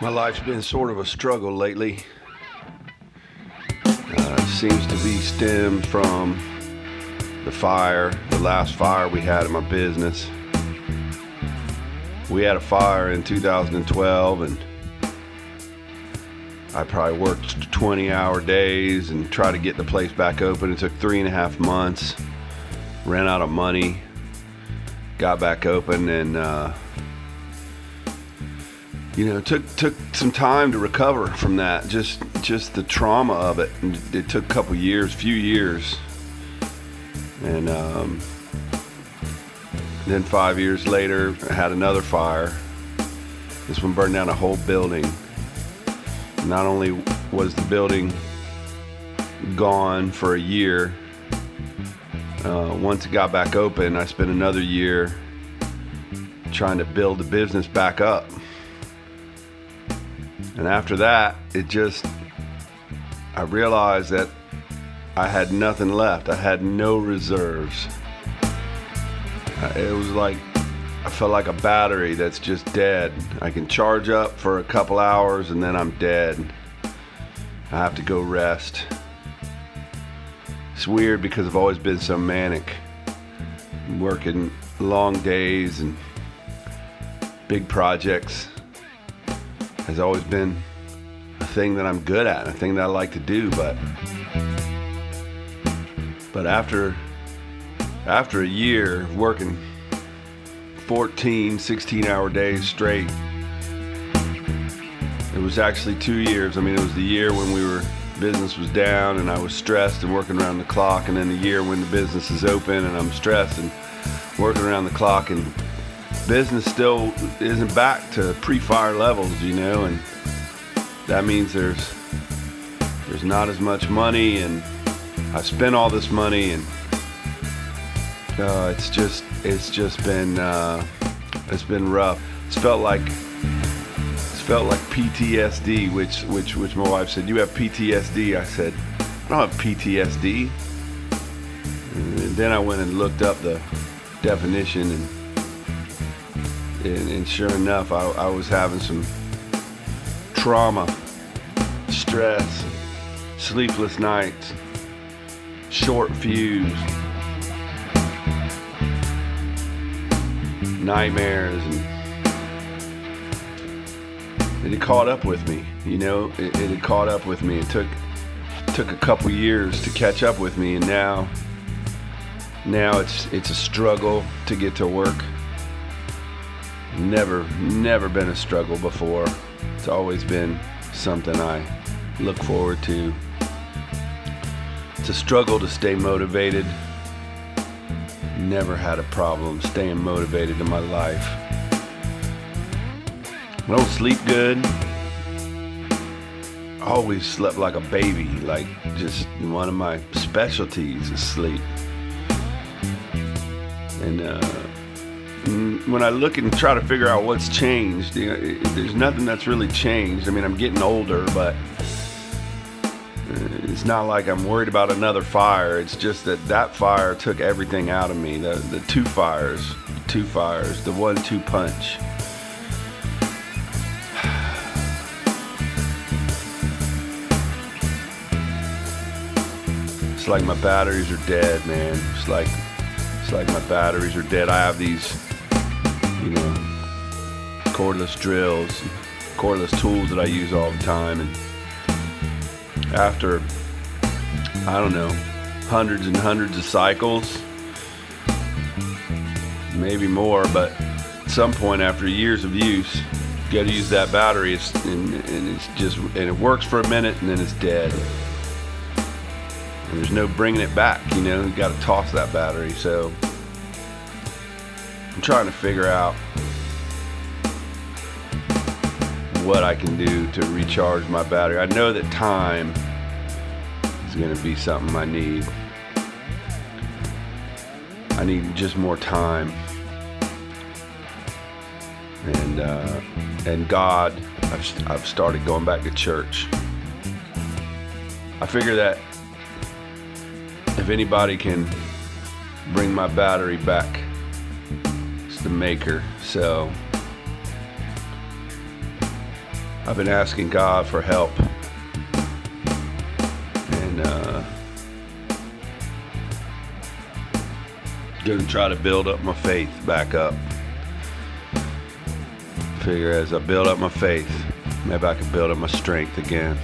My life's been sort of a struggle lately. Uh, seems to be stemmed from the fire, the last fire we had in my business. We had a fire in 2012 and I probably worked 20 hour days and tried to get the place back open. It took three and a half months. Ran out of money. Got back open and uh, you know, took took some time to recover from that. Just just the trauma of it. And it took a couple years, few years, and um, then five years later, I had another fire. This one burned down a whole building. Not only was the building gone for a year, uh, once it got back open, I spent another year trying to build the business back up. And after that, it just, I realized that I had nothing left. I had no reserves. Uh, It was like, I felt like a battery that's just dead. I can charge up for a couple hours and then I'm dead. I have to go rest. It's weird because I've always been so manic, working long days and big projects has always been a thing that I'm good at, a thing that I like to do, but but after after a year of working 14, 16 hour days straight, it was actually two years. I mean, it was the year when we were business was down and I was stressed and working around the clock, and then the year when the business is open and I'm stressed and working around the clock and business still isn't back to pre-fire levels, you know, and that means there's there's not as much money, and I've spent all this money, and uh, it's just it's just been uh, it's been rough. It's felt like it's felt like PTSD, which which which my wife said, "You have PTSD." I said, "I don't have PTSD." And then I went and looked up the definition and and, and sure enough, I, I was having some trauma, stress, sleepless nights, short fuse, nightmares, and it caught up with me. You know, it, it had caught up with me. It took took a couple years to catch up with me, and now now it's it's a struggle to get to work never never been a struggle before. It's always been something i look forward to. It's a struggle to stay motivated. Never had a problem staying motivated in my life. I don't sleep good. Always slept like a baby like just one of my specialties is sleep. And uh when I look and try to figure out what's changed, you know, there's nothing that's really changed. I mean, I'm getting older, but uh, it's not like I'm worried about another fire. It's just that that fire took everything out of me. The the two fires, two fires, the one-two punch. It's like my batteries are dead, man. It's like it's like my batteries are dead. I have these you know, cordless drills, cordless tools that I use all the time. And after, I don't know, hundreds and hundreds of cycles, maybe more, but at some point after years of use, you got to use that battery, and, and it's just, and it works for a minute, and then it's dead. And there's no bringing it back, you know. You got to toss that battery. So I'm trying to figure out what I can do to recharge my battery. I know that time is going to be something I need. I need just more time. And uh, and God, I've, I've started going back to church. I figure that if anybody can bring my battery back the maker. So I've been asking God for help. And uh, gonna try to build up my faith back up. Figure as I build up my faith, maybe I can build up my strength again.